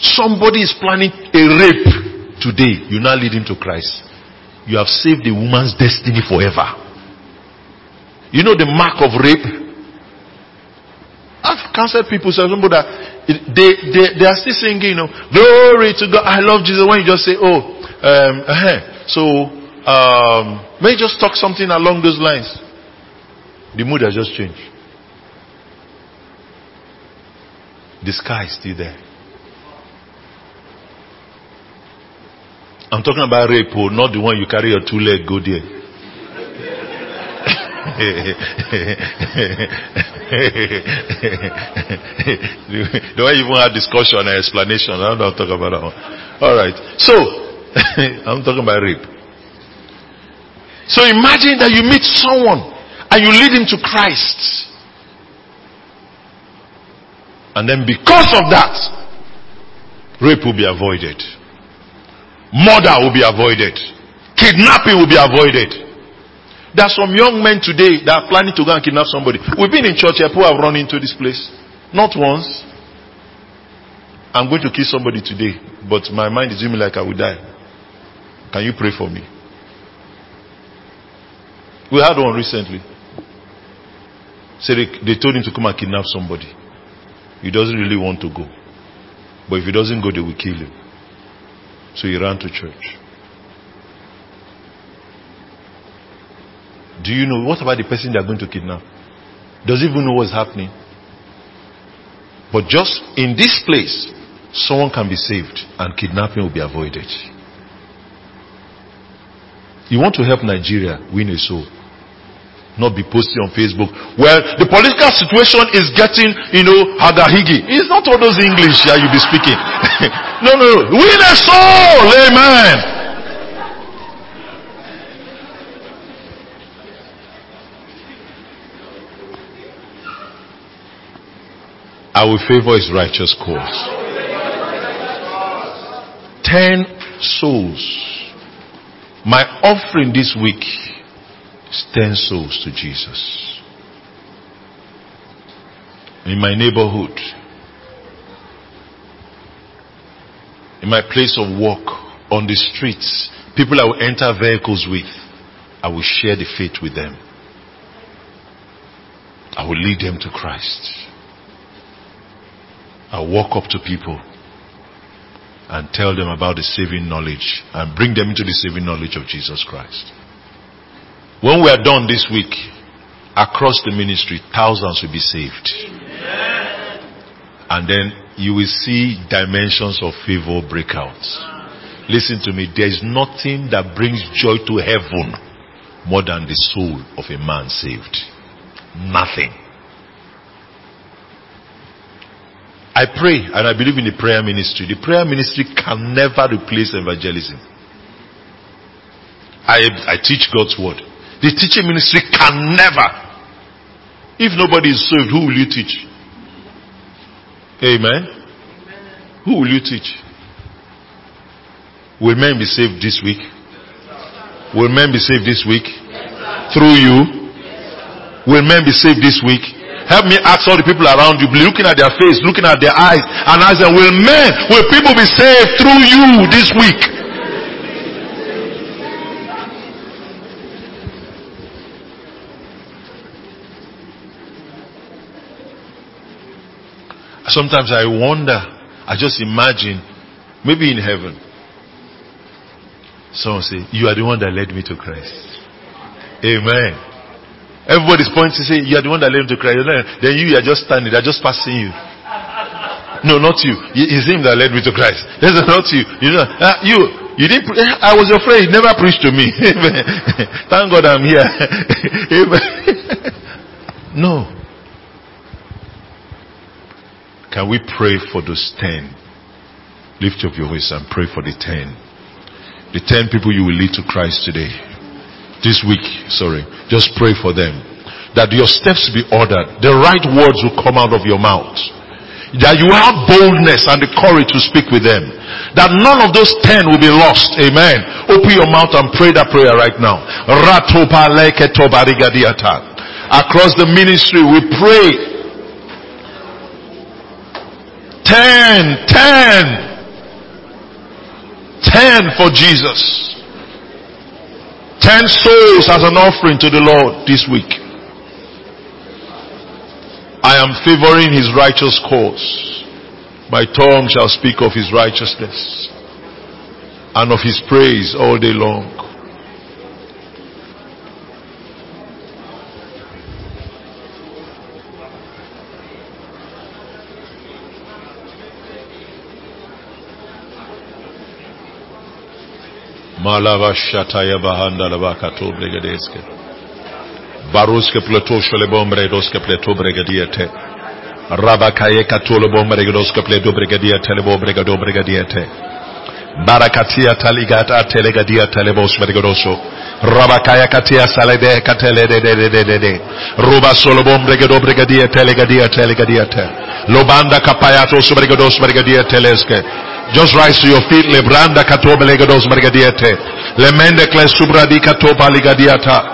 Somebody is planning a rape today. You now lead him to Christ. You have saved the woman's destiny forever. You know the mark of rape? I've counseled people, so somebody that they, they, they are still singing, you know, glory to God. I love Jesus. When you just say, oh, um, uh-huh. so um, may just talk something along those lines. The mood has just changed. The sky is still there. I'm talking about rape, oh, not the one you carry your two leg go there. you even have discussion and explanation, I don't talk about that one. All right. So, I'm talking about rape. So imagine that you meet someone and you lead him to Christ. And then because of that, rape will be avoided. Murder will be avoided. Kidnapping will be avoided. There are some young men today that are planning to go and kidnap somebody. We've been in church here, people have run into this place. Not once. I'm going to kill somebody today, but my mind is doing me like I will die. Can you pray for me? We had one recently. Said they, they told him to come and kidnap somebody. He doesn't really want to go. But if he doesn't go, they will kill him. So he ran to church. Do you know what about the person they are going to kidnap? Does he even know what's happening? But just in this place, someone can be saved and kidnapping will be avoided. You want to help Nigeria win a soul. Not be posting on Facebook. Well, the political situation is getting, you know, hagahigi. It's not all those English yeah, you be speaking. no, no, no. Win a soul! Amen. I will favor his righteous cause. Ten souls. My offering this week is ten souls to Jesus. In my neighborhood, in my place of work, on the streets, people I will enter vehicles with, I will share the faith with them. I will lead them to Christ. I walk up to people and tell them about the saving knowledge and bring them into the saving knowledge of Jesus Christ. When we are done this week, across the ministry, thousands will be saved. And then you will see dimensions of favor break out. Listen to me, there is nothing that brings joy to heaven more than the soul of a man saved. Nothing. I pray and I believe in the prayer ministry. The prayer ministry can never replace evangelism. I, I teach God's word. The teaching ministry can never. If nobody is saved, who will you teach? Amen. Who will you teach? Will men be saved this week? Will men be saved this week? Through you? Will men be saved this week? Help me ask all the people around you, looking at their face, looking at their eyes, and ask them, will men, will people be saved through you this week? Sometimes I wonder, I just imagine, maybe in heaven, someone say, you are the one that led me to Christ. Amen. Everybody's pointing to say, you are the one that led me to Christ. Then you are just standing, they're just passing you. No, not you. It's him that led me to Christ. That's not you. You know, uh, you, you didn't. Pre- I was your friend. You never preached to me. Thank God I'm here. no. Can we pray for those ten? Lift up your voice and pray for the ten. The ten people you will lead to Christ today. This week, sorry. Just pray for them. That your steps be ordered. The right words will come out of your mouth. That you have boldness and the courage to speak with them. That none of those ten will be lost. Amen. Open your mouth and pray that prayer right now. Across the ministry, we pray Ten, ten, ten for Jesus. Ten souls as an offering to the Lord this week. I am favoring his righteous cause. My tongue shall speak of his righteousness and of his praise all day long. شا تھا Burroughs کے پلے ٹھوس والے بومبرے گو اس کے پلے تھوبر کے دیئے تھے۔ رابا کھائے کا ٹولو بوم گڈو اس کے پلے ڈوبر کے دئے تھے بھر کے دیئے تھے۔ Barakatia taligata telegadia telebos brigadoso. Rabakaya katia salede katele de de de de de. Ruba solo bombre gado brigadia telegadia telegadiete. Lobanda kapayato subrigados brigadia teleske. Just rise to your feet. Lebranda katoba legados margadiete. Lemende kle subradi katoba ligadiata.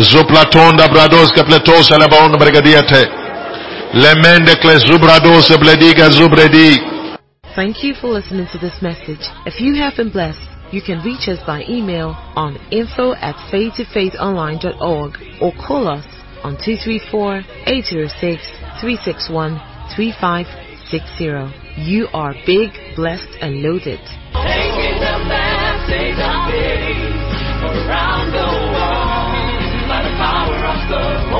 Zoplatonda brados kapletos alabon margadiete. Lemende kle zubrados blediga zubredi. Thank you for listening to this message. If you have been blessed, you can reach us by email on info at faith2faithonline.org or call us on 234-806-361-3560. You are big, blessed, and loaded. Around the world by the power of the